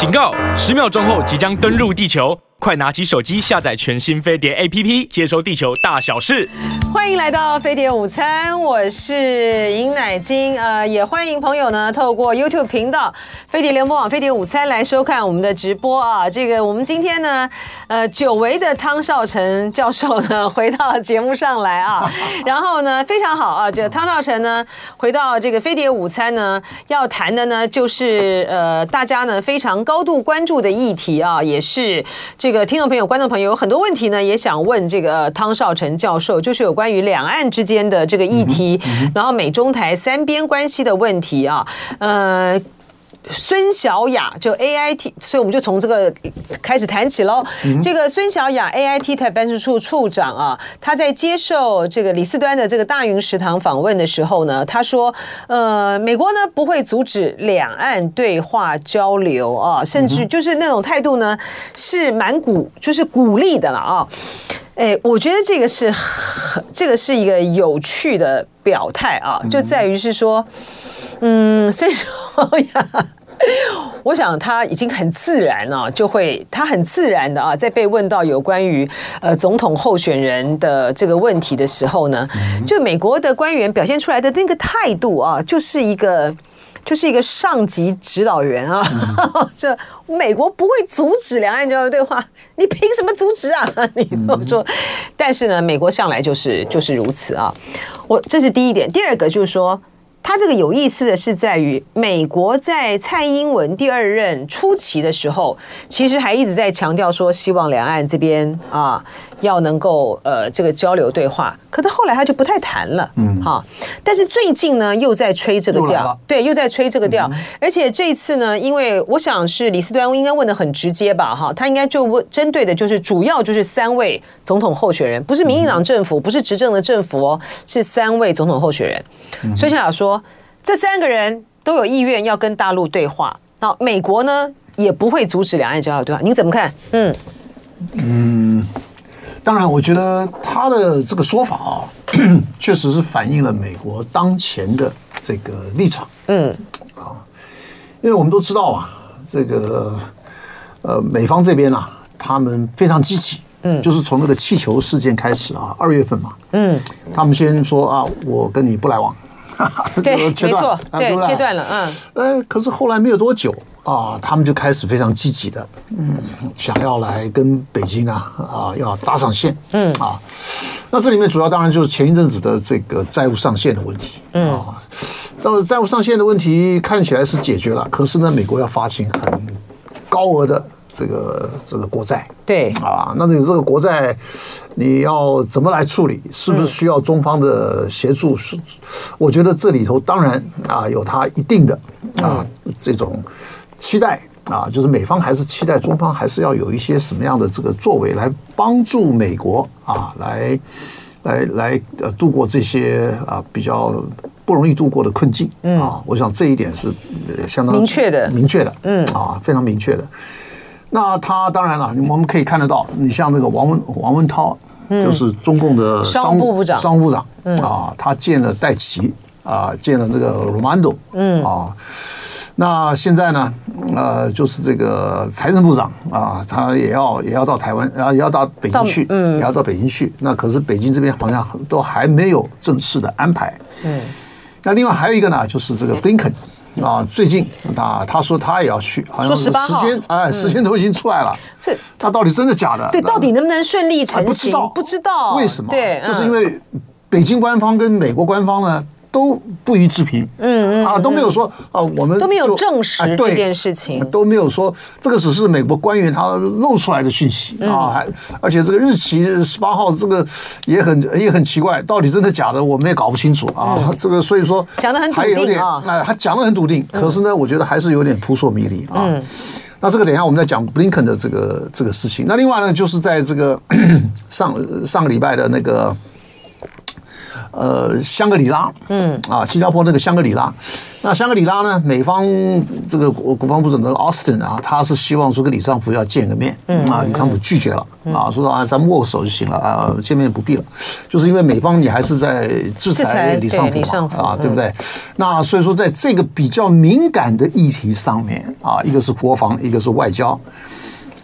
警告！十秒钟后即将登陆地球。快拿起手机下载全新飞碟 APP，接收地球大小事。欢迎来到飞碟午餐，我是尹乃金。呃，也欢迎朋友呢透过 YouTube 频道飞碟联播网飞碟午餐来收看我们的直播啊。这个我们今天呢，呃，久违的汤少成教授呢回到节目上来啊。然后呢，非常好啊，这汤少成呢回到这个飞碟午餐呢，要谈的呢就是呃大家呢非常高度关注的议题啊，也是这。这个听众朋友、观众朋友有很多问题呢，也想问这个汤绍成教授，就是有关于两岸之间的这个议题，然后美中台三边关系的问题啊，呃。孙小雅就 A I T，所以我们就从这个开始谈起喽。这个孙小雅 A I T 台办事处处长啊，他在接受这个李四端的这个大云食堂访问的时候呢，他说：“呃，美国呢不会阻止两岸对话交流啊，甚至就是那种态度呢是蛮鼓，就是鼓励的了啊。”哎，我觉得这个是很，这个是一个有趣的表态啊，就在于是说。嗯，所以说呀，我想他已经很自然了，就会他很自然的啊，在被问到有关于呃总统候选人的这个问题的时候呢，就美国的官员表现出来的那个态度啊，就是一个就是一个上级指导员啊，这美国不会阻止两岸交流对话，你凭什么阻止啊？你说。说，但是呢，美国向来就是就是如此啊，我这是第一点，第二个就是说。它这个有意思的是在于，美国在蔡英文第二任初期的时候，其实还一直在强调说，希望两岸这边啊。要能够呃这个交流对话，可是后来他就不太谈了，嗯哈。但是最近呢又在吹这个调，对，又在吹这个调。嗯、而且这一次呢，因为我想是李斯端应该问的很直接吧，哈，他应该就问针对的就是主要就是三位总统候选人，不是民进党政府，不是执政的政府哦，是三位总统候选人。所以想想说，这三个人都有意愿要跟大陆对话，那美国呢也不会阻止两岸交流对话，您怎么看？嗯嗯。当然，我觉得他的这个说法啊，确实是反映了美国当前的这个立场。嗯，啊，因为我们都知道啊，这个呃，美方这边啊，他们非常积极。嗯，就是从那个气球事件开始啊，二月份嘛。嗯，他们先说啊，我跟你不来往。对，切断，对，切断了，嗯，呃，可是后来没有多久啊，他们就开始非常积极的，嗯，想要来跟北京啊啊要搭上线，嗯。啊，那这里面主要当然就是前一阵子的这个债务上限的问题，嗯。啊，但是债务上限的问题看起来是解决了，可是呢，美国要发行很高额的。这个这个国债，对。啊，那你这个国债你要怎么来处理？是不是需要中方的协助？是，我觉得这里头当然啊有它一定的啊这种期待啊，就是美方还是期待中方还是要有一些什么样的这个作为来帮助美国啊，来来来呃度过这些啊比较不容易度过的困境啊。我想这一点是相当明确的，明确的，嗯啊，非常明确的。那他当然了，我们可以看得到，你像那个王文王文涛，就是中共的商务部长，商务部长啊，他见了戴奇啊，见了这个嗯啊，那现在呢，呃，就是这个财政部长啊，他也要也要到台湾，然后也要到北京去，嗯，也要到北京去。那可是北京这边好像都还没有正式的安排。嗯，那另外还有一个呢，就是这个 Blinken。啊，最近啊他说他也要去，好像时间哎，时间都已经出来了。这他到底真的假的？对，到底能不能顺利成行？不知道，不知道为什么？对，就是因为北京官方跟美国官方呢。都不予置评，嗯嗯啊，都没有说啊，我们都没有证实这件事情，都没有说这个只是美国官员他露出来的讯息啊，还而且这个日期十八号，这个也很也很奇怪，到底真的假的，我们也搞不清楚啊。这个所以说讲的很还有点啊，他讲的很笃定，可是呢，我觉得还是有点扑朔迷离啊。那这个等一下我们再讲布林肯的这个这个事情。那另外呢，就是在这个 上上个礼拜的那个。呃香格里拉，嗯。啊，新加坡那个香格里拉。那香格里拉呢？美方这个国国防部长的 Austin 啊，他是希望说跟李尚福要见个面，啊，李尚福拒绝了，啊，说啊，咱们握个手就行了啊，见面不必了，就是因为美方你还是在制裁李尚福嘛，啊，对不对？那所以说，在这个比较敏感的议题上面啊，一个是国防，一个是外交，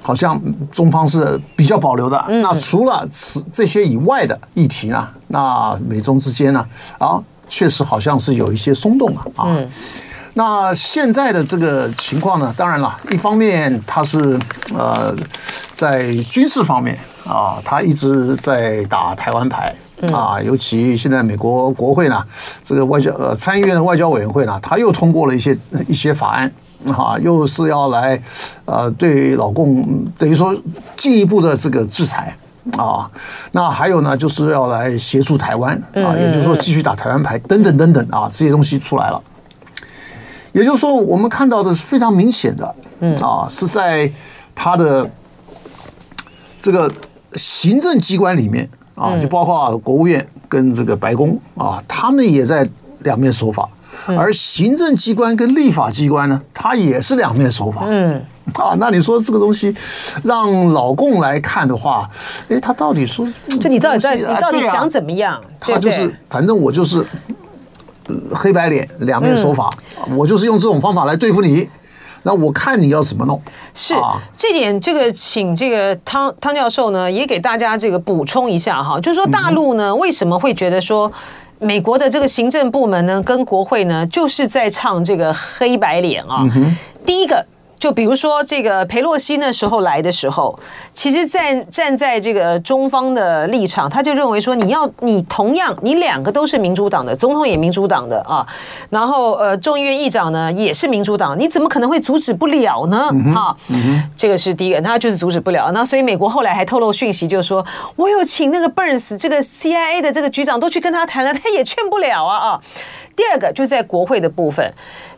好像中方是比较保留的。那除了此这些以外的议题呢，那美中之间呢，啊。确实好像是有一些松动啊啊，那现在的这个情况呢，当然了，一方面它是呃在军事方面啊，它一直在打台湾牌啊，尤其现在美国国会呢，这个外交呃参议院的外交委员会呢，他又通过了一些一些法案啊，又是要来呃对老共等于说进一步的这个制裁。啊，那还有呢，就是要来协助台湾啊，也就是说继续打台湾牌等等等等啊，这些东西出来了。也就是说，我们看到的是非常明显的，啊，是在他的这个行政机关里面啊，就包括国务院跟这个白宫啊，他们也在两面手法，而行政机关跟立法机关呢，它也是两面手法。嗯。啊，那你说这个东西让老共来看的话，哎，他到底说，就你到底在，你到底想怎么样？他就是，反正我就是黑白脸两面手法，我就是用这种方法来对付你。那我看你要怎么弄。是这点，这个请这个汤汤教授呢，也给大家这个补充一下哈，就是说大陆呢为什么会觉得说美国的这个行政部门呢跟国会呢就是在唱这个黑白脸啊？第一个。就比如说，这个裴洛西那时候来的时候，其实站站在这个中方的立场，他就认为说，你要你同样你两个都是民主党的，总统也民主党的啊，然后呃众议院议长呢也是民主党，你怎么可能会阻止不了呢？哈，这个是第一个，他就是阻止不了。那所以美国后来还透露讯息，就是说我有请那个 Burns 这个 CIA 的这个局长都去跟他谈了，他也劝不了啊啊。第二个就在国会的部分，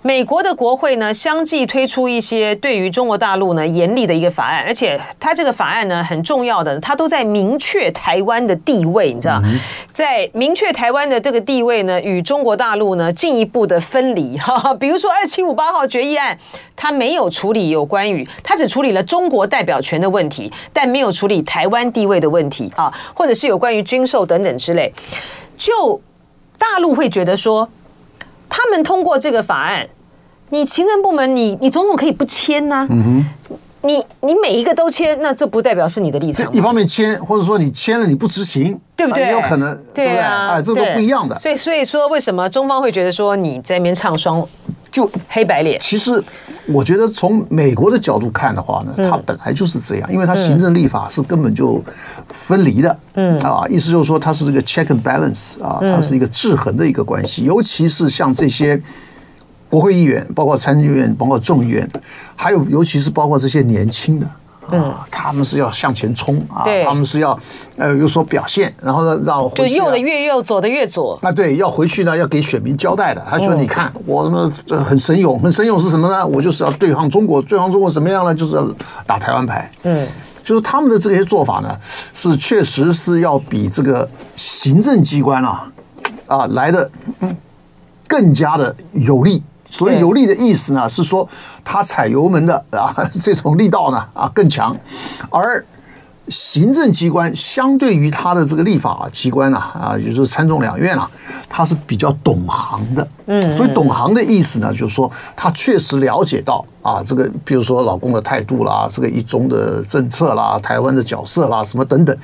美国的国会呢相继推出一些对于中国大陆呢严厉的一个法案，而且它这个法案呢很重要的，它都在明确台湾的地位，你知道，在明确台湾的这个地位呢与中国大陆呢进一步的分离。哈，比如说二七五八号决议案，它没有处理有关于，它只处理了中国代表权的问题，但没有处理台湾地位的问题啊，或者是有关于军售等等之类，就大陆会觉得说。他们通过这个法案，你行政部门你，你你总统可以不签呐、啊。嗯哼，你你每一个都签，那这不代表是你的立场。一方面签，或者说你签了你不执行，对不对？也有可能，对不对？哎，这都不一样的。所以所以说，为什么中方会觉得说你在那边唱双？就黑白脸，其实我觉得从美国的角度看的话呢，它本来就是这样，因为它行政立法是根本就分离的，嗯。啊，意思就是说它是这个 check and balance 啊，它是一个制衡的一个关系，尤其是像这些国会议员，包括参议院，包括众议院，还有尤其是包括这些年轻的。嗯，他们是要向前冲啊，他们是要呃有所表现，然后呢让就右的越右，左的越左。啊对，要回去呢要给选民交代的。他说：“你看，我们很神勇，很神勇是什么呢？我就是要对抗中国，对抗中国什么样呢？就是要打台湾牌。”嗯，就是他们的这些做法呢，是确实是要比这个行政机关啊啊来的更加的有力。所以有力的意思呢，是说他踩油门的啊，这种力道呢啊更强，而行政机关相对于他的这个立法机关啊啊，也就是参众两院啊，他是比较懂行的。嗯，所以懂行的意思呢，就是说他确实了解到啊，这个比如说老公的态度啦，这个一中的政策啦，台湾的角色啦，什么等等。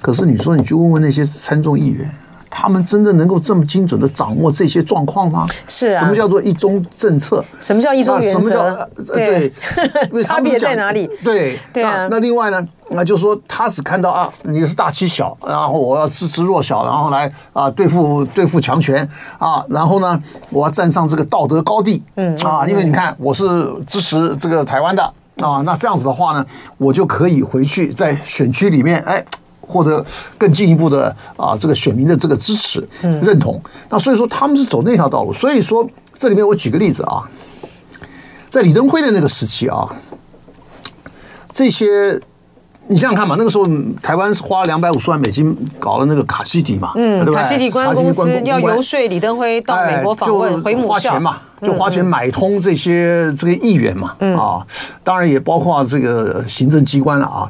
可是你说你去问问那些参众议员。他们真的能够这么精准的掌握这些状况吗？是啊。什么叫做一中政策？什么叫一中原则？什么叫对？差别在哪里？对对啊。那另外呢？那就是说他只看到啊，你是大欺小，然后我要支持弱小，然后来啊对付对付强权啊，然后呢，我要站上这个道德高地，嗯啊，因为你看我是支持这个台湾的啊，那这样子的话呢，我就可以回去在选区里面哎。获得更进一步的啊，这个选民的这个支持认同。那所以说他们是走那条道路。所以说这里面我举个例子啊，在李登辉的那个时期啊，这些你想想看嘛，那个时候台湾是花两百五十万美金搞了那个卡西迪嘛，嗯，对吧卡西迪公司要游说李登辉到美国访问，哎、回母校花钱嘛，就花钱买通这些这个议员嘛，嗯、啊，当然也包括这个行政机关了啊。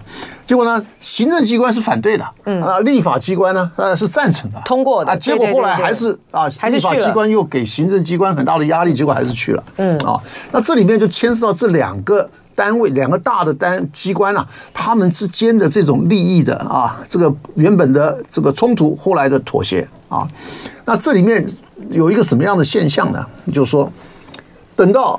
结果呢，行政机关是反对的，嗯，啊，立法机关呢，呃，是赞成的，通过的啊。结果后来还是啊，立法机关又给行政机关很大的压力，结果还是去了，嗯，啊，那这里面就牵涉到这两个。单位两个大的单机关啊，他们之间的这种利益的啊，这个原本的这个冲突，后来的妥协啊，那这里面有一个什么样的现象呢？就是说，等到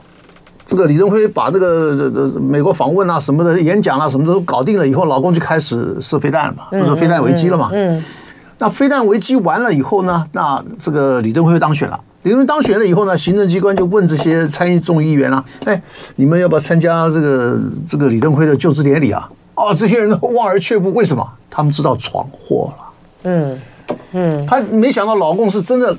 这个李登辉把这个美国访问啊什么的演讲啊什么的都搞定了以后，老公就开始射飞弹了嘛，不是飞弹危机了嘛？嗯。那飞弹危机完了以后呢，那这个李登辉当选了。李登辉当选了以后呢，行政机关就问这些参议众议员啊，哎，你们要不要参加这个这个李登辉的就职典礼啊？哦，这些人都望而却步，为什么？他们知道闯祸了。嗯。嗯，他没想到老公是真的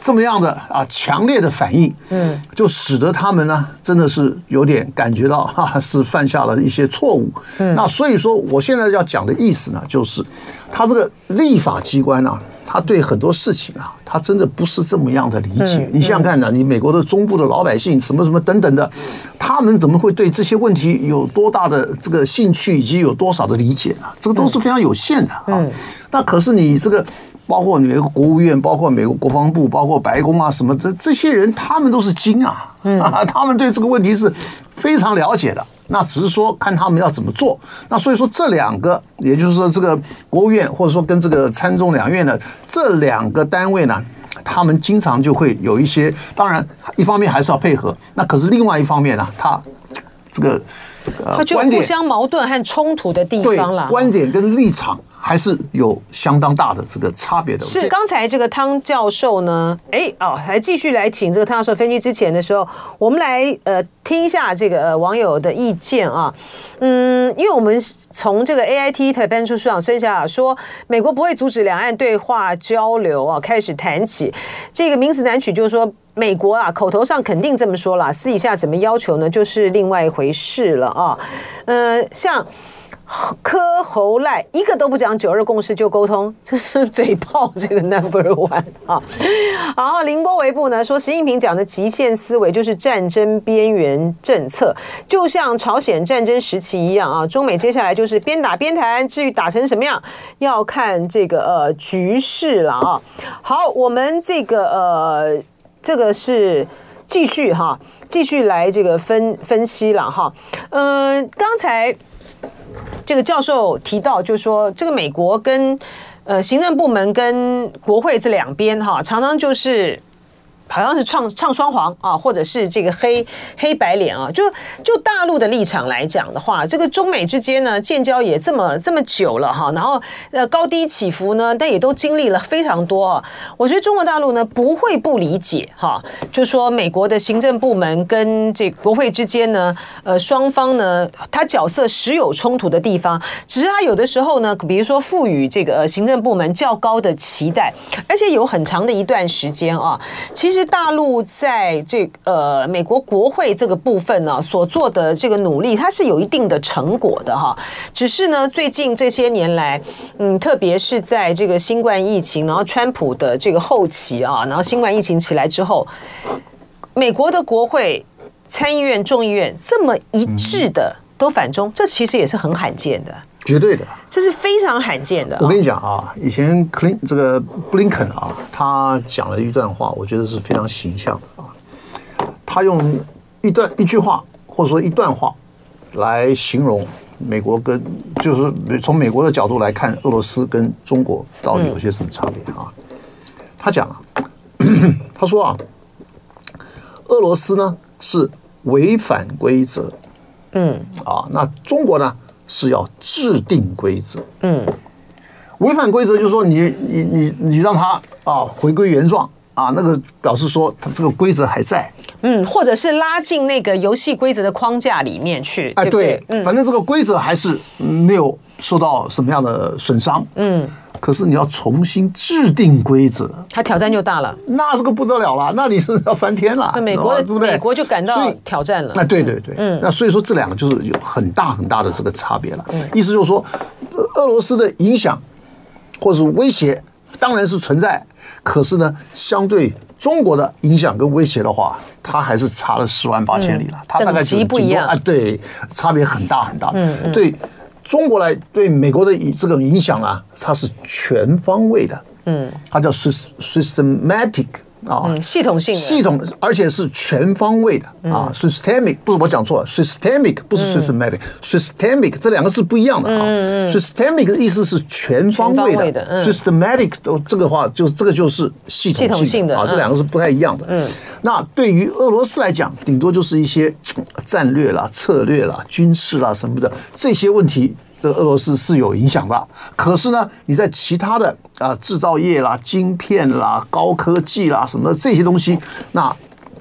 这么样的啊，强烈的反应，嗯，就使得他们呢，真的是有点感觉到 哈，是犯下了一些错误。嗯，那所以说，我现在要讲的意思呢，就是他这个立法机关呢，他对很多事情啊，他真的不是这么样的理解。你想想看呢，你美国的中部的老百姓，什么什么等等的，他们怎么会对这些问题有多大的这个兴趣，以及有多少的理解呢？这个都是非常有限的啊。那可是你这个，包括美国国务院，包括美国国防部，包括白宫啊，什么这这些人，他们都是精啊，啊，他们对这个问题是非常了解的。那只是说看他们要怎么做。那所以说这两个，也就是说这个国务院或者说跟这个参众两院的这两个单位呢，他们经常就会有一些，当然一方面还是要配合，那可是另外一方面呢，他这个呃，他就互相矛盾和冲突的地方了，观点跟立场。还是有相当大的这个差别的。是刚才这个汤教授呢，哎哦，还继续来请这个汤教授分析之前的时候，我们来呃听一下这个呃网友的意见啊。嗯，因为我们从这个 AIT 台办处处长孙小雅说，美国不会阻止两岸对话交流啊，开始谈起这个名词难取，就是说美国啊口头上肯定这么说了，私底下怎么要求呢，就是另外一回事了啊。嗯，像。柯侯赖一个都不讲九二共识就沟通，这是嘴炮这个 number one 啊。然后凌波微步呢说，习近平讲的极限思维就是战争边缘政策，就像朝鲜战争时期一样啊。中美接下来就是边打边谈，至于打成什么样，要看这个呃局势了啊。好，我们这个呃这个是继续哈，继续来这个分分析了哈。嗯、呃，刚才。这个教授提到，就是说，这个美国跟呃行政部门跟国会这两边哈，常常就是。好像是唱唱双簧啊，或者是这个黑黑白脸啊，就就大陆的立场来讲的话，这个中美之间呢建交也这么这么久了哈，然后呃高低起伏呢，但也都经历了非常多啊。我觉得中国大陆呢不会不理解哈，就说美国的行政部门跟这国会之间呢，呃双方呢，他角色时有冲突的地方，只是他有的时候呢，比如说赋予这个行政部门较高的期待，而且有很长的一段时间啊，其实。其实大陆在这个呃美国国会这个部分呢，所做的这个努力，它是有一定的成果的哈。只是呢，最近这些年来，嗯，特别是在这个新冠疫情，然后川普的这个后期啊，然后新冠疫情起来之后，美国的国会、参议院、众议院这么一致的都反中，这其实也是很罕见的。绝对的，这是非常罕见的。我跟你讲啊，以前克林这个布林肯啊，他讲了一段话，我觉得是非常形象的啊。他用一段一句话或者说一段话来形容美国跟，就是从美国的角度来看，俄罗斯跟中国到底有些什么差别啊？他讲啊，他说啊，俄罗斯呢是违反规则，嗯啊，那中国呢？是要制定规则，嗯，违反规则就是说你你你你让他啊回归原状啊，那个表示说他这个规则还在，嗯，或者是拉进那个游戏规则的框架里面去，哎，对，嗯，反正这个规则还是没有受到什么样的损伤，嗯，可是你要重新制定规则，他挑战就大了。那这个不得了了，那你是要翻天了。那美国对不对？美国就感到挑战了。那对对对，嗯，那所以说这两个就是有很大很大的这个差别了。意思就是说，呃俄罗斯的影响或者是威胁当然是存在，可是呢，相对中国的影响跟威胁的话，它还是差了十万八千里了。它大概是不一样啊，对，差别很大很大。嗯嗯，对中国来对美国的这个影响啊，它是全方位的。嗯，它叫 systematic。啊，系统性的，系统，而且是全方位的啊，systemic 不是我讲错了，systemic 不是 systematic，systemic 这两个是不一样的啊，systemic 的意思是全方位的，systematic 都这个话就这个就是系统性的啊，这两个是不太一样的。嗯，那对于俄罗斯来讲，顶多就是一些战略啦、策略啦、军事啦什么的这些问题。对俄罗斯是有影响的，可是呢，你在其他的啊制造业啦、晶片啦、高科技啦什么的这些东西，那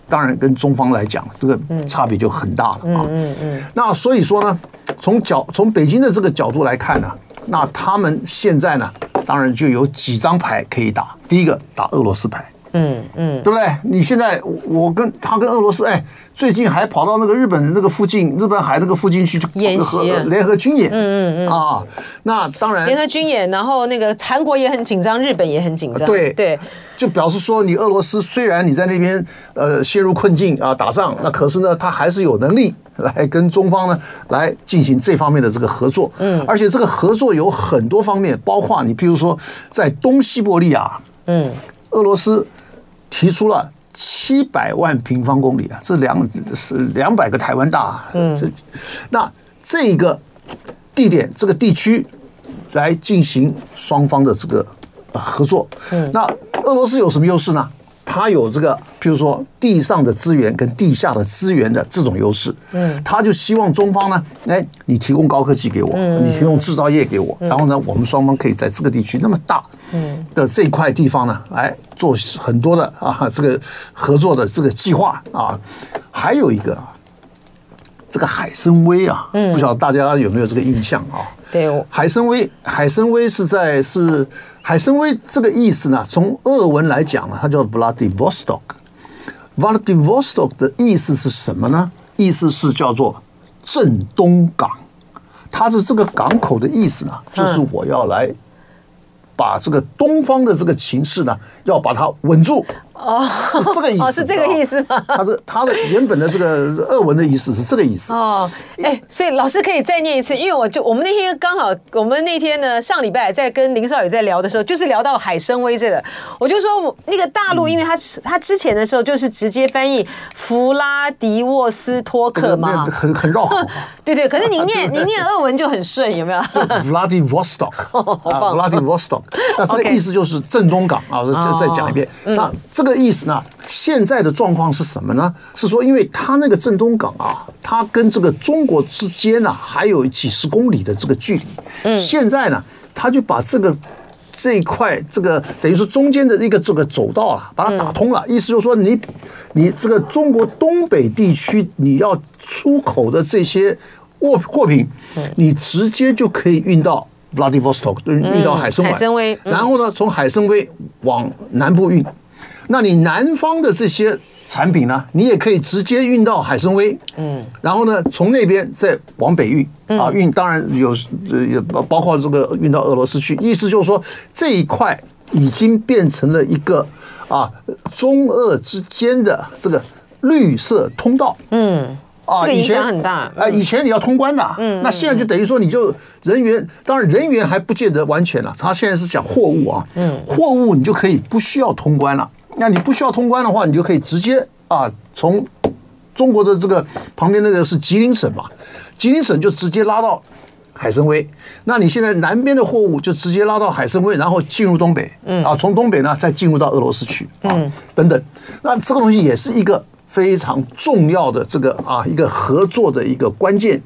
当然跟中方来讲，这个差别就很大了啊。嗯嗯。那所以说呢，从角从北京的这个角度来看呢，那他们现在呢，当然就有几张牌可以打。第一个打俄罗斯牌。嗯嗯，对不对？你现在我跟他跟俄罗斯，哎，最近还跑到那个日本这个附近，日本海那个附近去演习，联合军演。嗯嗯嗯啊，那当然联合军演，然后那个韩国也很紧张，日本也很紧张。对对，就表示说，你俄罗斯虽然你在那边呃陷入困境啊打仗，那可是呢，他还是有能力来跟中方呢来进行这方面的这个合作。嗯，而且这个合作有很多方面，包括你譬如说在东西伯利亚，嗯，俄罗斯。提出了七百万平方公里啊，这两是两百个台湾大啊。嗯，这那这个地点这个地区来进行双方的这个合作。嗯，那俄罗斯有什么优势呢？它有这个，比如说地上的资源跟地下的资源的这种优势，嗯，他就希望中方呢，哎，你提供高科技给我，你提供制造业给我，然后呢，我们双方可以在这个地区那么大，嗯，的这块地方呢，来做很多的啊这个合作的这个计划啊，还有一个啊，这个海参崴啊，不晓得大家有没有这个印象啊？对，海参崴，海参崴是在是。海参崴这个意思呢，从俄文来讲呢，它叫 Vladivostok。Vladivostok 的意思是什么呢？意思是叫做正东港。它是这个港口的意思呢，就是我要来把这个东方的这个情势呢，要把它稳住。哦，是这个意思，哦，是这个意思吗？他是他的原本的这个俄文的意思是这个意思。哦，哎，所以老师可以再念一次，因为我就我们那天刚好，我们那天呢上礼拜在跟林少宇在聊的时候，就是聊到海参崴这个，我就说那个大陆，因为他他之前的时候就是直接翻译弗拉迪沃斯托克嘛，很很绕口。对对，可是您念 您念俄文就很顺，有没有？Vladivostok 啊，Vladivostok，那这个意思就是正东港啊，再再讲一遍，那这个。意思呢？现在的状况是什么呢？是说，因为它那个镇东港啊，它跟这个中国之间呢，还有几十公里的这个距离。嗯，现在呢，他就把这个这一块，这个等于说中间的一个这个走道啊，把它打通了。意思就是说，你你这个中国东北地区你要出口的这些货货品，你直接就可以运到 Vladivostok，运到海参崴，然后呢，从海参崴往南部运。那你南方的这些产品呢，你也可以直接运到海参崴，嗯，然后呢，从那边再往北运啊，运当然有呃也包包括这个运到俄罗斯去，意思就是说这一块已经变成了一个啊中俄之间的这个绿色通道，嗯，啊，以前很大，啊，以前你要通关的，嗯，那现在就等于说你就人员，当然人员还不见得完全了，他现在是讲货物啊，嗯，货物你就可以不需要通关了。那你不需要通关的话，你就可以直接啊，从中国的这个旁边那个是吉林省嘛，吉林省就直接拉到海参崴。那你现在南边的货物就直接拉到海参崴，然后进入东北，嗯啊，从东北呢再进入到俄罗斯去啊，等等。那这个东西也是一个非常重要的这个啊一个合作的一个关键。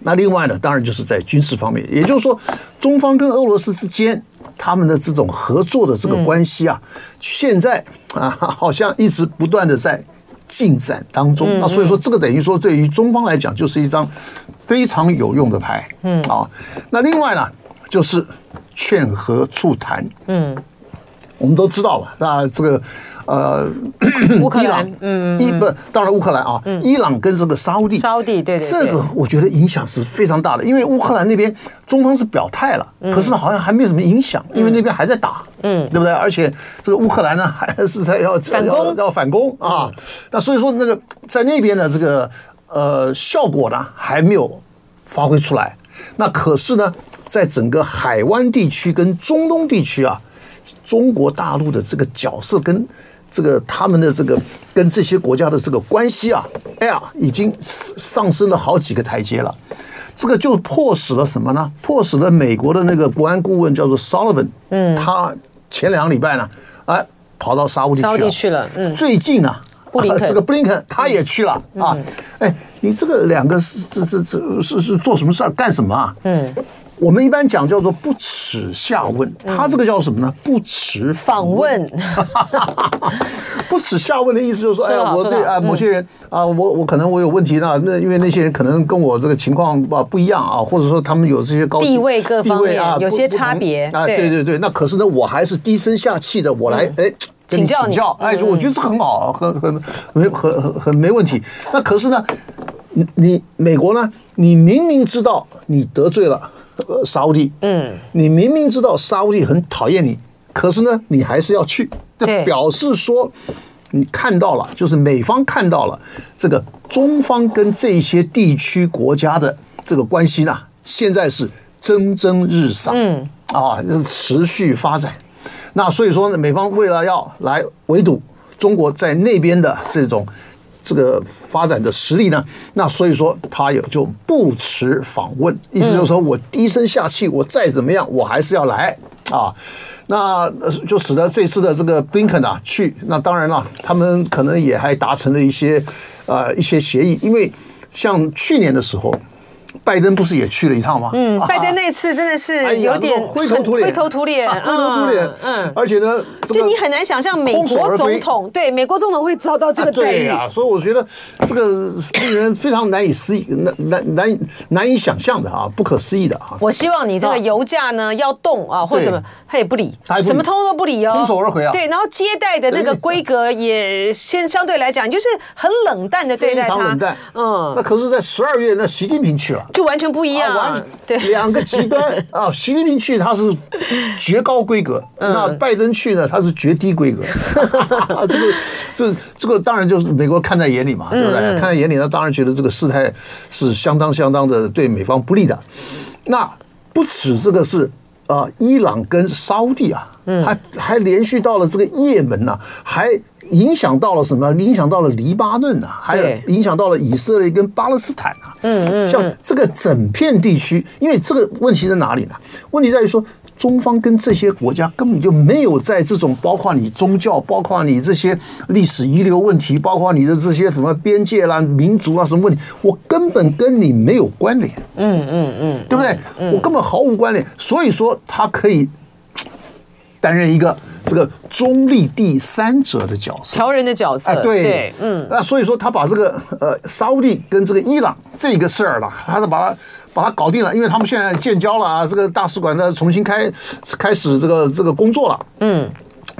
那另外呢，当然就是在军事方面，也就是说，中方跟俄罗斯之间。他们的这种合作的这个关系啊，现在 啊，好像一直不断的在进展当中。那所以说，这个等于说对于中方来讲，就是一张非常有用的牌。嗯啊，那另外呢，就是劝和促谈。嗯，我们都知道吧？那这个。呃，乌克兰，嗯，伊不，当然乌克兰啊，伊朗跟这个沙乌地，沙乌地，对对，这个我觉得影响是非常大的，因为乌克兰那边中方是表态了，可是好像还没有什么影响，因为那边还在打，嗯，对不对？而且这个乌克兰呢，还是在要反攻，要反攻啊，那所以说那个在那边的这个呃效果呢还没有发挥出来，那可是呢，在整个海湾地区跟中东地区啊，中国大陆的这个角色跟这个他们的这个跟这些国家的这个关系啊，哎呀，已经上升了好几个台阶了。这个就迫使了什么呢？迫使了美国的那个国安顾问叫做 Sullivan，嗯，他前两个礼拜呢，哎，跑到沙乌地去了。去了，嗯。最近呢，布林肯，这个布林肯他也去了啊。哎，你这个两个是这这这是是做什么事儿干什么啊？嗯。我们一般讲叫做不耻下问，他这个叫什么呢？不耻访问。不耻下问的意思就是说，哎呀，我对啊某些人啊，我我可能我有问题呢，那因为那些人可能跟我这个情况不不一样啊，或者说他们有这些高地位各方面啊有些差别啊，对对对，那可是呢，我还是低声下气的，我来哎请教你，哎，我觉得这很好，很很没很很很没问题。那可是呢，你你美国呢，你明明知道你得罪了。呃，沙乌地，嗯，你明明知道沙乌地很讨厌你，可是呢，你还是要去，就表示说你看到了，就是美方看到了这个中方跟这些地区国家的这个关系呢，现在是蒸蒸日上，嗯，啊，持续发展。那所以说呢，美方为了要来围堵中国在那边的这种。这个发展的实力呢？那所以说他也就不辞访问，意思就是说我低声下气，我再怎么样，我还是要来啊。那就使得这次的这个布林肯啊去，那当然了，他们可能也还达成了一些呃一些协议，因为像去年的时候。拜登不是也去了一趟吗？嗯，拜登那次真的是有点灰头土脸，灰头土脸，灰头土脸。嗯，而且呢，就你很难想象美国总统对美国总统会遭到这个待遇啊。所以我觉得这个令人非常难以思议、难难难难以想象的啊，不可思议的啊。我希望你这个油价呢要动啊，或者什么，他也不理，什么通通都不理哦，空手而回啊。对，然后接待的那个规格也先相对来讲就是很冷淡的对待他，非常冷淡。嗯，那可是，在十二月，那习近平去了。就完全不一样，啊，完 对两个极端啊！习近平去他是绝高规格，那拜登去呢他是绝低规格。这个这这个当然就是美国看在眼里嘛，对不对？看在眼里，他当然觉得这个事态是相当相当的对美方不利的。那不止这个是啊，伊朗跟沙乌地啊，还还连续到了这个也门呐，还。影响到了什么？影响到了黎巴嫩啊，还有影响到了以色列跟巴勒斯坦啊。嗯嗯，像这个整片地区，因为这个问题在哪里呢？问题在于说，中方跟这些国家根本就没有在这种包括你宗教、包括你这些历史遗留问题、包括你的这些什么边界啦、民族啊什么问题，我根本跟你没有关联。嗯嗯嗯，对不对？我根本毫无关联，所以说他可以担任一个。这个中立第三者的角色，调人的角色，哎，对，嗯，那所以说他把这个呃沙乌地跟这个伊朗这个事儿了，他是把它把它搞定了，因为他们现在建交了啊，这个大使馆呢重新开开始这个这个工作了，嗯，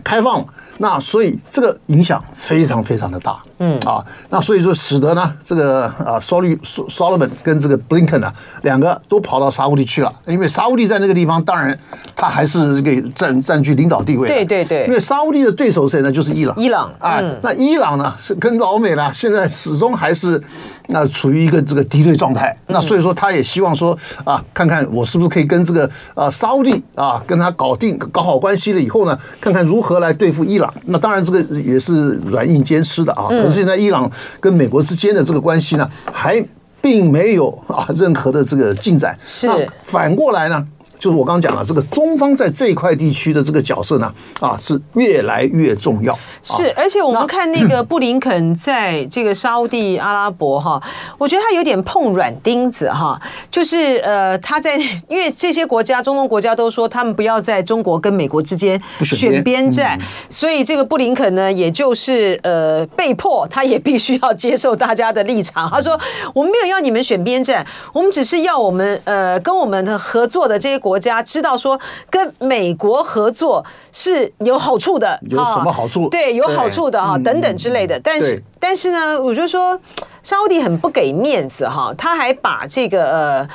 开放了。那所以这个影响非常非常的大，嗯啊，那所以说使得呢这个啊苏利苏苏利文跟这个布林肯呢两个都跑到沙乌地去了，因为沙乌地在那个地方当然他还是这个占占据领导地位，对对对，因为沙乌地的对手谁呢？就是伊朗，伊朗啊，那伊朗呢是跟老美呢现在始终还是那处于一个这个敌对状态，那所以说他也希望说啊看看我是不是可以跟这个啊沙乌地啊跟他搞定搞好关系了以后呢，看看如何来对付伊朗。那当然，这个也是软硬兼施的啊。可是现在伊朗跟美国之间的这个关系呢，还并没有啊任何的这个进展。是。那反过来呢？就是我刚刚讲了，这个中方在这一块地区的这个角色呢，啊，是越来越重要。是，而且我们看那个布林肯在这个沙乌地阿拉伯哈，我觉得他有点碰软钉子哈，就是呃，他在因为这些国家中东国家都说他们不要在中国跟美国之间选边站，所以这个布林肯呢，也就是呃被迫他也必须要接受大家的立场。他说我们没有要你们选边站，我们只是要我们呃跟我们的合作的这些国。国家知道说跟美国合作是有好处的，有什么好处？对，有好处的啊，等等之类的。但是，但是呢，我就说沙乌地很不给面子哈，他还把这个呃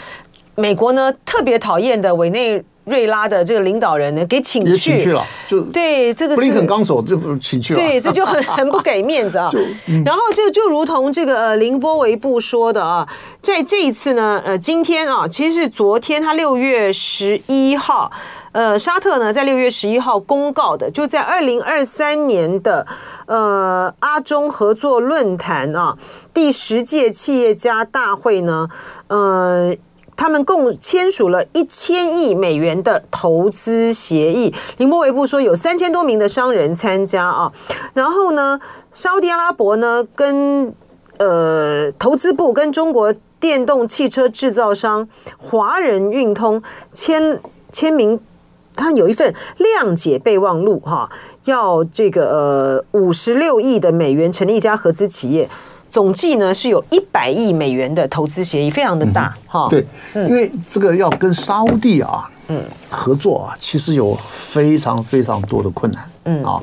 美国呢特别讨厌的委内瑞拉的这个领导人呢给请去，也请去了，就对这个布林肯刚走就请去了，对，这就很很不给面子啊。嗯、然后就就如同这个呃凌波维布说的啊，在这一次呢，呃，今天啊，其实是昨天他六月十一号，呃，沙特呢在六月十一号公告的，就在二零二三年的呃阿中合作论坛啊第十届企业家大会呢，呃。他们共签署了一千亿美元的投资协议。林波维布说，有三千多名的商人参加啊。然后呢，沙乌地阿拉伯呢，跟呃投资部跟中国电动汽车制造商华人运通签签名，他有一份谅解备忘录哈，要这个呃五十六亿的美元成立一家合资企业。总计呢是有一百亿美元的投资协议，非常的大哈。对，因为这个要跟沙乌地啊，嗯，合作啊，其实有非常非常多的困难，嗯。啊，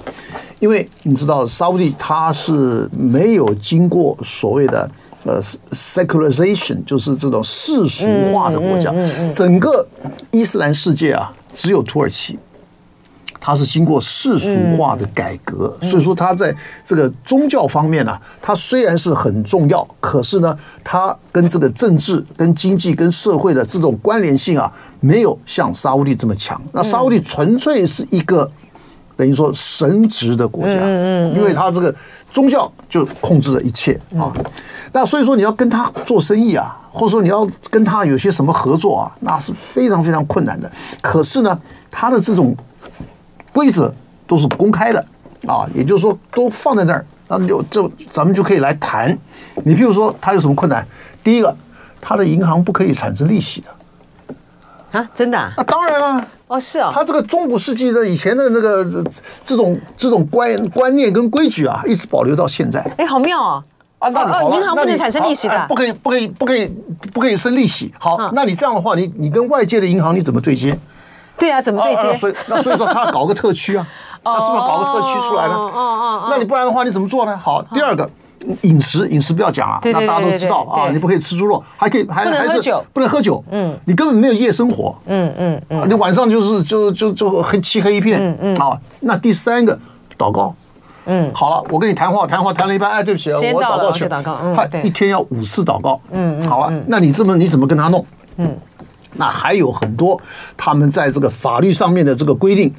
因为你知道沙乌地它是没有经过所谓的呃 secularization，就是这种世俗化的国家，整个伊斯兰世界啊，只有土耳其。它是经过世俗化的改革，所以说它在这个宗教方面呢、啊，它虽然是很重要，可是呢，它跟这个政治、跟经济、跟社会的这种关联性啊，没有像沙乌地这么强。那沙乌地纯粹是一个等于说神职的国家，因为它这个宗教就控制了一切啊。那所以说你要跟他做生意啊，或者说你要跟他有些什么合作啊，那是非常非常困难的。可是呢，他的这种规则都是公开的啊，也就是说都放在那儿，那就就咱们就可以来谈。你譬如说他有什么困难？第一个，他的银行不可以产生利息的啊，真的？啊？那当然啊，哦是啊，他这个中古世纪的以前的那个这种这种观观念跟规矩啊，一直保留到现在。哎，好妙哦！啊，那哦，银行不能产生利息的，不可以，不可以，不可以，不可以生利息。好，那你这样的话，你你跟外界的银行你怎么对接？对啊，怎么对接？所以那所以说他要搞个特区啊，那是不是搞个特区出来呢？哦哦，那你不然的话你怎么做呢？好，第二个饮食饮食不要讲啊，那大家都知道啊，你不可以吃猪肉，还可以还还是不能喝酒，嗯，你根本没有夜生活，嗯嗯嗯，你晚上就是就就就黑漆黑一片，嗯嗯，啊，那第三个祷告，嗯，好了，我跟你谈话谈话谈了一半，哎，对不起，我祷告去，祷告他一天要五次祷告，嗯嗯，好啊，那你这么你怎么跟他弄？嗯。那还有很多，他们在这个法律上面的这个规定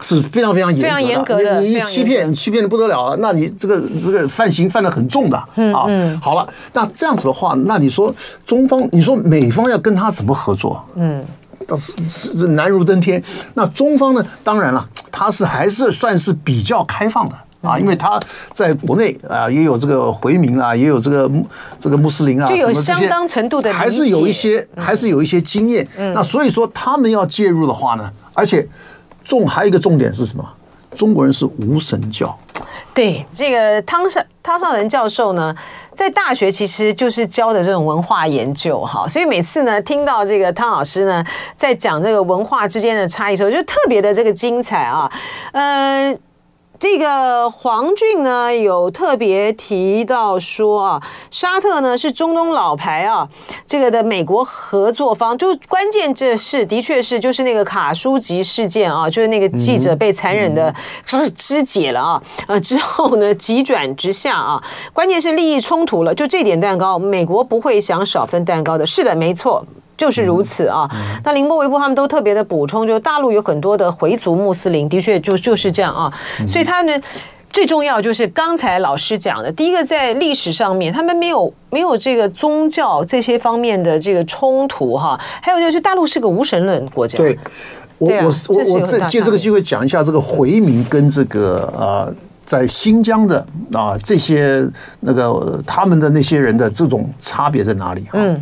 是非常非常严格的。你你一欺骗，你欺骗的不得了了！那你这个这个犯刑犯的很重的啊。好了，那这样子的话，那你说中方，你说美方要跟他怎么合作？嗯，倒是是难如登天。那中方呢？当然了，他是还是算是比较开放的。啊，因为他在国内啊，也有这个回民啊，也有这个这个穆斯林啊，就有相当程度的，还是有一些，还是有一些经验。那所以说，他们要介入的话呢，而且重还有一个重点是什么？中国人是无神教。对，这个汤少汤上人教授呢，在大学其实就是教的这种文化研究哈，所以每次呢，听到这个汤老师呢在讲这个文化之间的差异时候，就特别的这个精彩啊，嗯。这个黄俊呢有特别提到说啊，沙特呢是中东老牌啊，这个的美国合作方，就关键这事的确是就是那个卡舒吉事件啊，就是那个记者被残忍的说是肢解了啊，呃之后呢急转直下啊，关键是利益冲突了，就这点蛋糕，美国不会想少分蛋糕的，是的，没错。就是如此啊，那宁波维布他们都特别的补充，就大陆有很多的回族穆斯林，的确就就是这样啊，所以他们最重要就是刚才老师讲的，第一个在历史上面他们没有没有这个宗教这些方面的这个冲突哈，还有就是大陆是个无神论国家。对，我我我我再借这个机会讲一下这个回民跟这个呃在新疆的啊这些那个他们的那些人的这种差别在哪里哈？嗯。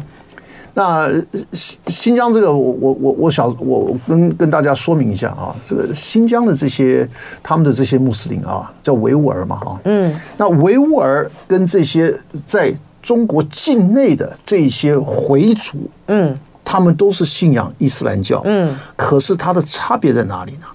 那新新疆这个，我我我我想我跟跟大家说明一下啊，这个新疆的这些他们的这些穆斯林啊，叫维吾尔嘛哈，嗯，那维吾尔跟这些在中国境内的这些回族，嗯，他们都是信仰伊斯兰教，嗯，可是它的差别在哪里呢？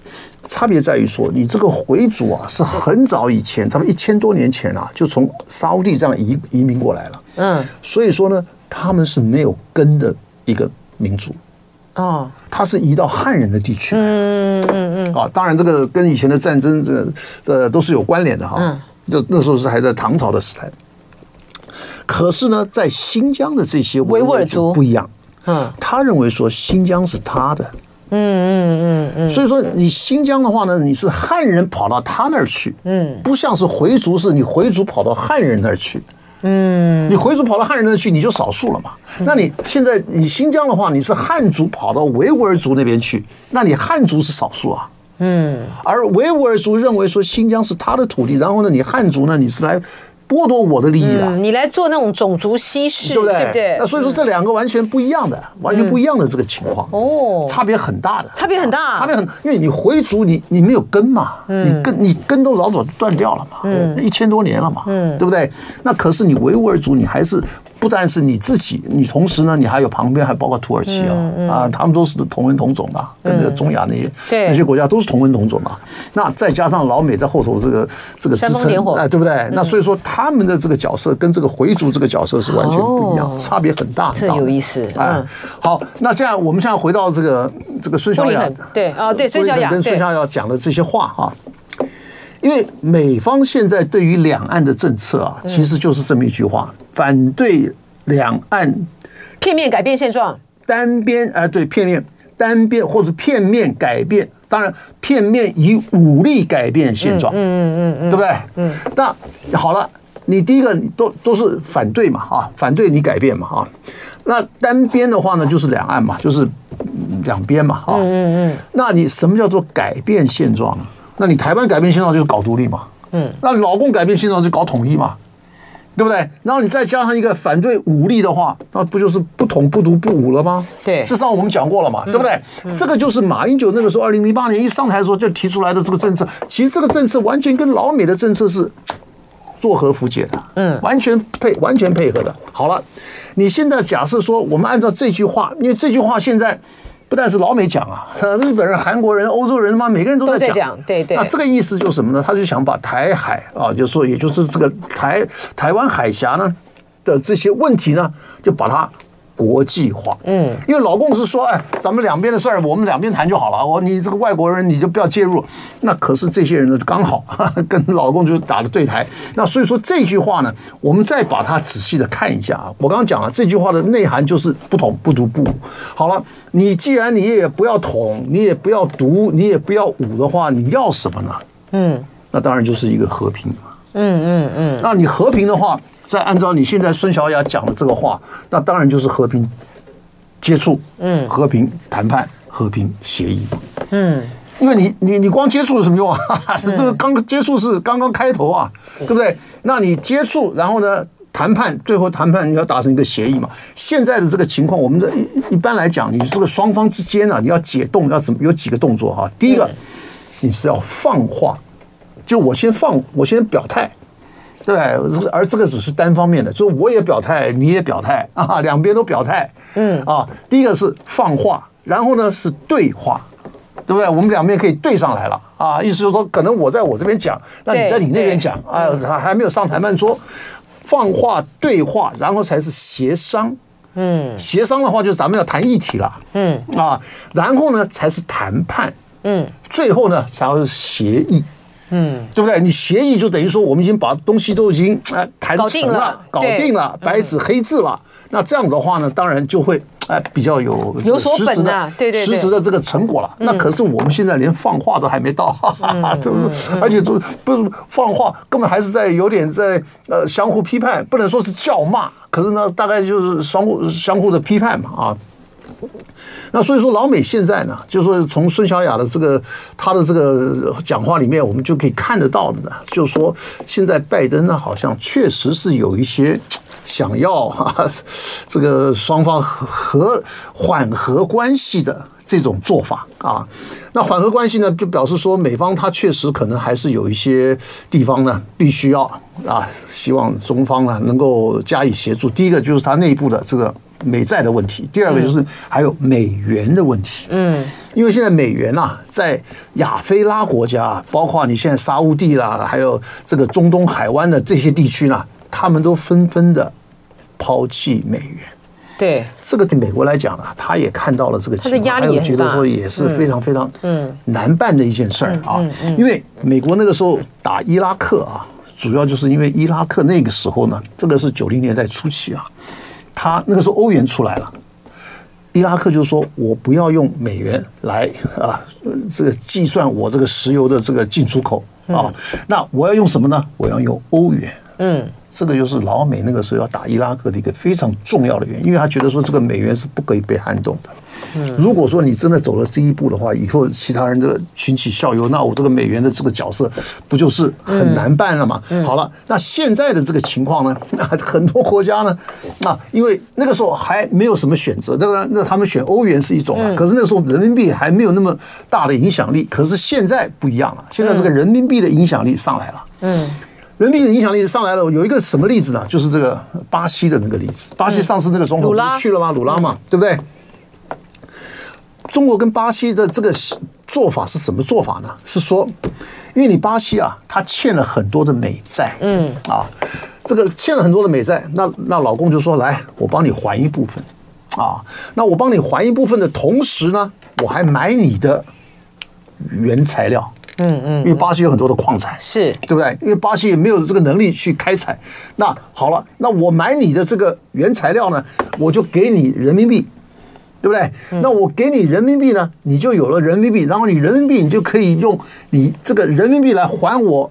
差别在于说，你这个回族啊，是很早以前，差不多一千多年前啊，就从沙乌地这样移移民过来了，嗯，所以说呢，他们是没有根的一个民族，哦，他是移到汉人的地区。来，嗯嗯嗯，啊，当然这个跟以前的战争这这都是有关联的哈，嗯，就那时候是还在唐朝的时代，可是呢，在新疆的这些维吾尔族。不一样，嗯，他认为说新疆是他的。嗯嗯嗯嗯，所以说你新疆的话呢，你是汉人跑到他那儿去，嗯，不像是回族，是你回族跑到汉人那儿去，嗯，你回族跑到汉人那去，你就少数了嘛。那你现在你新疆的话，你是汉族跑到维吾尔族那边去，那你汉族是少数啊，嗯，而维吾尔族认为说新疆是他的土地，然后呢，你汉族呢，你是来。剥夺我的利益了，你来做那种种族稀释，对不对？对，那所以说这两个完全不一样的，完全不一样的这个情况，哦，差别很大的，差别很大，差别很，因为你回族，你你没有根嘛，你根你根都老早就断掉了嘛，嗯，一千多年了嘛，嗯，对不对？那可是你维吾尔族，你还是。不但是你自己，你同时呢，你还有旁边还包括土耳其啊，啊，他们都是同文同种的，跟那个中亚那些那些国家都是同文同种的。那再加上老美在后头这个这个支撑，哎，对不对？那所以说他们的这个角色跟这个回族这个角色是完全不一样，差别很大。这有意思。哎，好，那这样我们现在回到这个这个孙小雅，对啊，对孙小雅跟孙小雅讲的这些话啊，因为美方现在对于两岸的政策啊，其实就是这么一句话。反对两岸片面改变现状，单边啊，对，片面单边或者片面改变，当然片面以武力改变现状，嗯嗯嗯，对不对？嗯，那好了，你第一个都都是反对嘛，啊，反对你改变嘛，啊，那单边的话呢，就是两岸嘛，就是两边嘛，啊，嗯嗯，那你什么叫做改变现状呢？那你台湾改变现状就是搞独立嘛，嗯，那老共改变现状就搞统一嘛。对不对？然后你再加上一个反对武力的话，那不就是不统不独不武了吗？对，这上我们讲过了嘛，对不对？这个就是马英九那个时候二零零八年一上台的时候就提出来的这个政策。其实这个政策完全跟老美的政策是做和符节的，嗯，完全配完全配合的。好了，你现在假设说我们按照这句话，因为这句话现在。不但是老美讲啊，日本人、韩国人、欧洲人他妈，每个人都在讲。对对。那这个意思就是什么呢？他就想把台海啊，就是说，也就是这个台台湾海峡呢的这些问题呢，就把它。国际化，嗯，因为老共是说，哎，咱们两边的事儿，我们两边谈就好了。我你这个外国人，你就不要介入。那可是这些人呢，刚好跟老共就打了对台。那所以说这句话呢，我们再把它仔细的看一下啊。我刚刚讲了这句话的内涵就是不统不独不武。好了，你既然你也不要统，你也不要独，你也不要武的话，你要什么呢？嗯，那当然就是一个和平嘛。嗯嗯嗯。那你和平的话。再按照你现在孙小雅讲的这个话，那当然就是和平接触，嗯，和平谈判，和平协议，嗯，因为你你你光接触有什么用啊？这个刚接触是刚刚开头啊，对不对？那你接触，然后呢，谈判，最后谈判你要达成一个协议嘛？现在的这个情况，我们的一一般来讲，你这个双方之间呢，你要解冻要怎么？有几个动作哈？第一个，你是要放话，就我先放，我先表态。对，而这个只是单方面的，所以我也表态，你也表态啊，两边都表态。嗯啊，第一个是放话，然后呢是对话，对不对？我们两边可以对上来了啊，意思就是说，可能我在我这边讲，那你在你那边讲啊，还还没有上谈判桌，放话对话，然后才是协商。嗯，协商的话就是咱们要谈议题了。嗯啊，然后呢才是谈判。嗯，最后呢才是协议。嗯，对不对？你协议就等于说，我们已经把东西都已经哎谈成了，搞定了，白纸黑字了。那这样的话呢，当然就会哎比较有有所本的，对对，实质的这个成果了。那可是我们现在连放话都还没到，哈哈，就是而且就不是放话，根本还是在有点在呃相互批判，不能说是叫骂，可是呢，大概就是相互相互的批判嘛啊。那所以说，老美现在呢，就是说从孙小雅的这个他的这个讲话里面，我们就可以看得到的呢，就是说现在拜登呢，好像确实是有一些想要哈这个双方和缓和关系的这种做法啊。那缓和关系呢，就表示说美方他确实可能还是有一些地方呢，必须要啊，希望中方呢能够加以协助。第一个就是他内部的这个。美债的问题，第二个就是还有美元的问题。嗯，因为现在美元啊，在亚非拉国家，包括你现在沙乌地啦，还有这个中东海湾的这些地区呢，他们都纷纷的抛弃美元。对，这个对美国来讲啊，他也看到了这个情况，还有觉得说也是非常非常嗯难办的一件事儿啊。因为美国那个时候打伊拉克啊，主要就是因为伊拉克那个时候呢，这个是九零年代初期啊。他那个时候欧元出来了，伊拉克就说：“我不要用美元来啊，这个计算我这个石油的这个进出口啊，那我要用什么呢？我要用欧元。”嗯，这个就是老美那个时候要打伊拉克的一个非常重要的原因，因为他觉得说这个美元是不可以被撼动的。如果说你真的走了这一步的话，以后其他人这个群起效尤，那我这个美元的这个角色不就是很难办了吗？好了，那现在的这个情况呢，那很多国家呢，那因为那个时候还没有什么选择，这个那他们选欧元是一种啊，可是那个时候人民币还没有那么大的影响力，可是现在不一样了，现在这个人民币的影响力上来了，嗯，人民币的影响力上来了，有一个什么例子呢？就是这个巴西的那个例子，巴西上次那个总统去了吗？鲁拉嘛，对不对？中国跟巴西的这个做法是什么做法呢？是说，因为你巴西啊，他欠了很多的美债，嗯啊，这个欠了很多的美债，那那老公就说，来，我帮你还一部分，啊，那我帮你还一部分的同时呢，我还买你的原材料，嗯嗯，因为巴西有很多的矿产，是对不对？因为巴西也没有这个能力去开采，那好了，那我买你的这个原材料呢，我就给你人民币。对不对？那我给你人民币呢，你就有了人民币，然后你人民币你就可以用你这个人民币来还我，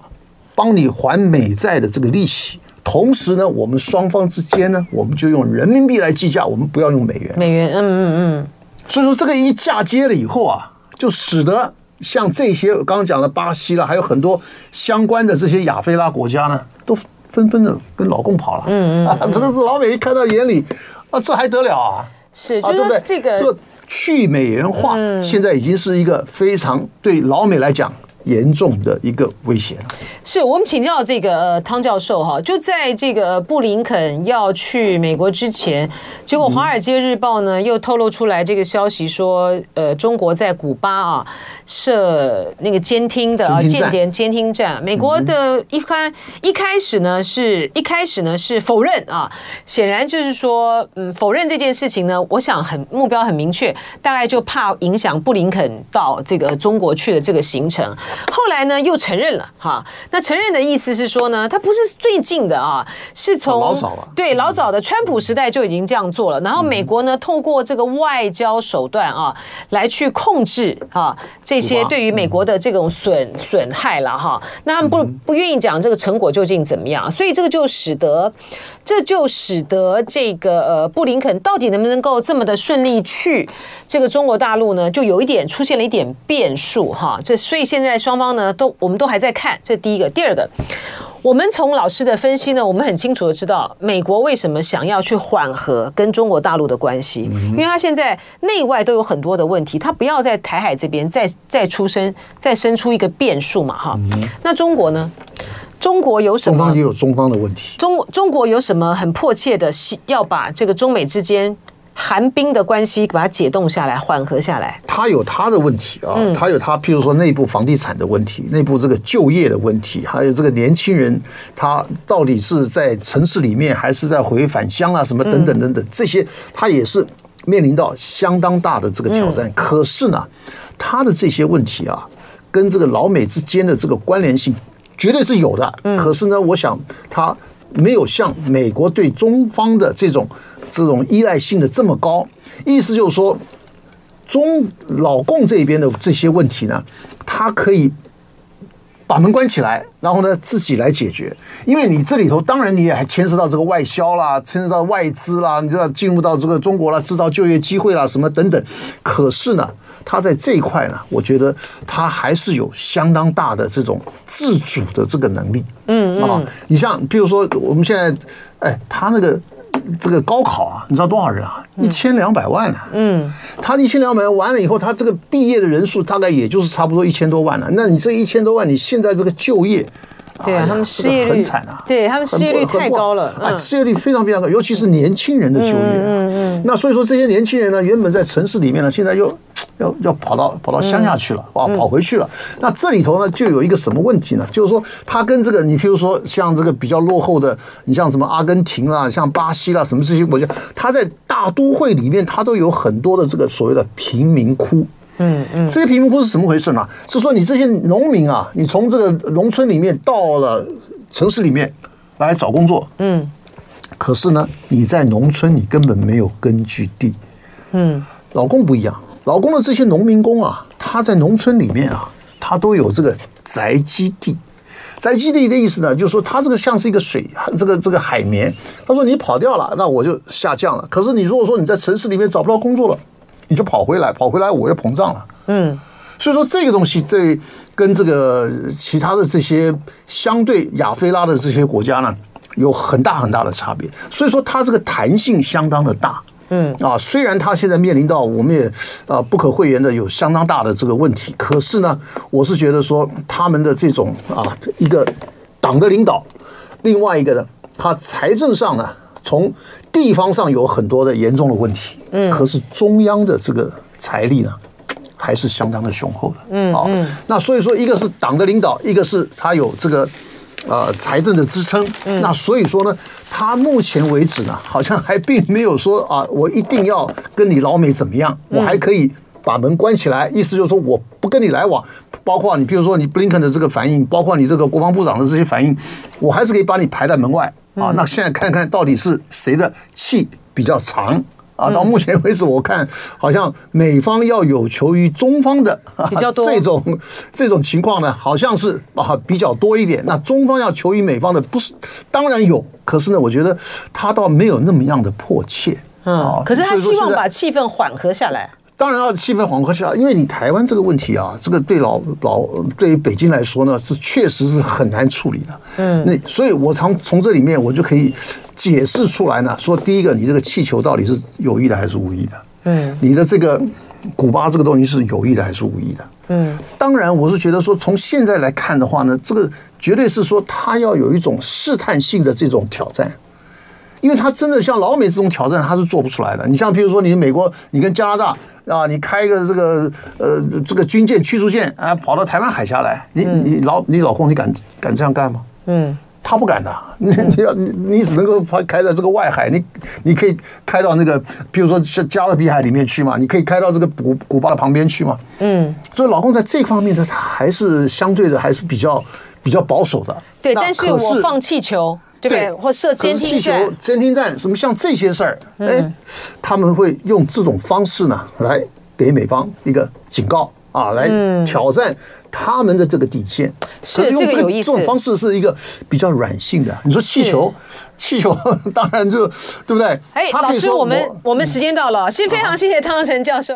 帮你还美债的这个利息。同时呢，我们双方之间呢，我们就用人民币来计价，我们不要用美元。美元，嗯嗯嗯。所以说这个一嫁接了以后啊，就使得像这些刚刚讲的巴西了，还有很多相关的这些亚非拉国家呢，都纷纷的跟老共跑了。嗯嗯，啊，这个是老美一看到眼里，啊，这还得了啊？是，啊、对不对？这个去美元化，现在已经是一个非常对老美来讲严重的一个威胁了。是我们请教这个呃汤教授哈，就在这个布林肯要去美国之前，结果《华尔街日报》呢又透露出来这个消息说，呃，中国在古巴啊设那个监听的间谍监听站。美国的一开一开始呢是一开始呢是否认啊，显然就是说嗯否认这件事情呢，我想很目标很明确，大概就怕影响布林肯到这个中国去的这个行程。后来呢又承认了哈。那承认的意思是说呢，他不是最近的啊，是从老早了，对老早的川普时代就已经这样做了。然后美国呢，透过这个外交手段啊，来去控制啊这些对于美国的这种损损害了哈。那他们不不愿意讲这个成果究竟怎么样，所以这个就使得这就使得这个呃布林肯到底能不能够这么的顺利去这个中国大陆呢，就有一点出现了一点变数哈。这所以现在双方呢都我们都还在看，这第一个。第二个，我们从老师的分析呢，我们很清楚的知道，美国为什么想要去缓和跟中国大陆的关系，因为他现在内外都有很多的问题，他不要在台海这边再再出生再生出一个变数嘛，哈。那中国呢？中国有什么？中方也有中方的问题。中中国有什么很迫切的，要把这个中美之间？寒冰的关系，把它解冻下来，缓和下来。他有他的问题啊，他有他，譬如说内部房地产的问题，内部这个就业的问题，还有这个年轻人他到底是在城市里面，还是在回返乡啊，什么等等等等，这些他也是面临到相当大的这个挑战。可是呢，他的这些问题啊，跟这个老美之间的这个关联性绝对是有的。可是呢，我想他没有像美国对中方的这种。这种依赖性的这么高，意思就是说，中老共这边的这些问题呢，他可以把门关起来，然后呢自己来解决。因为你这里头当然你也还牵涉到这个外销啦，牵涉到外资啦，你知道进入到这个中国啦，制造就业机会啦，什么等等。可是呢，他在这一块呢，我觉得他还是有相当大的这种自主的这个能力。嗯啊，你像比如说我们现在，哎，他那个。这个高考啊，你知道多少人啊？一千两百万呢。嗯，他一千两百万完了以后，他这个毕业的人数大概也就是差不多一千多万了。那你这一千多万，你现在这个就业对啊，他们失业率很惨啊，对他们失业率太高了，啊，失业率非常非常高，尤其是年轻人的就业。嗯嗯。那所以说这些年轻人呢，原本在城市里面呢，现在又要要跑到跑到乡下去了，啊，跑回去了。那这里头呢，就有一个什么问题呢？就是说，他跟这个你譬如说像这个比较落后的，你像什么阿根廷啦，像巴西啦，什么这些国家，他在大都会里面，他都有很多的这个所谓的贫民窟。嗯嗯，这些贫民窟是怎么回事呢？是说你这些农民啊，你从这个农村里面到了城市里面来找工作，嗯，可是呢，你在农村你根本没有根据地，嗯，老公不一样，劳工的这些农民工啊，他在农村里面啊，他都有这个宅基地，宅基地的意思呢，就是说他这个像是一个水，这个这个海绵，他说你跑掉了，那我就下降了。可是你如果说你在城市里面找不到工作了。你就跑回来，跑回来我又膨胀了。嗯，所以说这个东西，这跟这个其他的这些相对亚非拉的这些国家呢，有很大很大的差别。所以说它这个弹性相当的大。嗯。啊，虽然他现在面临到我们也啊不可讳言的有相当大的这个问题，可是呢，我是觉得说他们的这种啊一个党的领导，另外一个呢，他财政上呢。从地方上有很多的严重的问题，嗯，可是中央的这个财力呢，还是相当的雄厚的，嗯，好，那所以说，一个是党的领导，一个是他有这个呃财政的支撑，嗯，那所以说呢，他目前为止呢，好像还并没有说啊，我一定要跟你老美怎么样，我还可以把门关起来，意思就是说我不跟你来往，包括你，比如说你布林肯的这个反应，包括你这个国防部长的这些反应，我还是可以把你排在门外。啊，那现在看看到底是谁的气比较长啊？到目前为止，我看好像美方要有求于中方的比较多这种这种情况呢，好像是啊比较多一点。那中方要求于美方的不是当然有，可是呢，我觉得他倒没有那么样的迫切。嗯，可是他希望把气氛缓和下来。当然要气氛缓和下，因为你台湾这个问题啊，这个对老老对于北京来说呢，是确实是很难处理的。嗯，那所以我从从这里面我就可以解释出来呢，说第一个，你这个气球到底是有意的还是无意的？嗯，你的这个古巴这个东西是有意的还是无意的？嗯，当然我是觉得说，从现在来看的话呢，这个绝对是说他要有一种试探性的这种挑战。因为他真的像老美这种挑战，他是做不出来的。你像比如说，你美国，你跟加拿大啊，你开一个这个呃这个军舰驱逐舰啊，跑到台湾海峡来，你你老你老公你敢敢这样干吗？嗯，他不敢的。你你要你你只能够开在这个外海，你你可以开到那个，比如说像加勒比海里面去嘛，你可以开到这个古古巴的旁边去嘛。嗯，所以老公在这方面的他还是相对的还是比较比较保守的。对，但是我放气球。对，或设监听站、气球、监听站，什么像这些事儿，哎，他们会用这种方式呢，来给美方一个警告啊，来挑战他们的这个底线。是用这个这种方式是一个比较软性的。你说气球，气球 当然就对不对？哎，老师，我们我们时间到了，先非常谢谢汤成教授。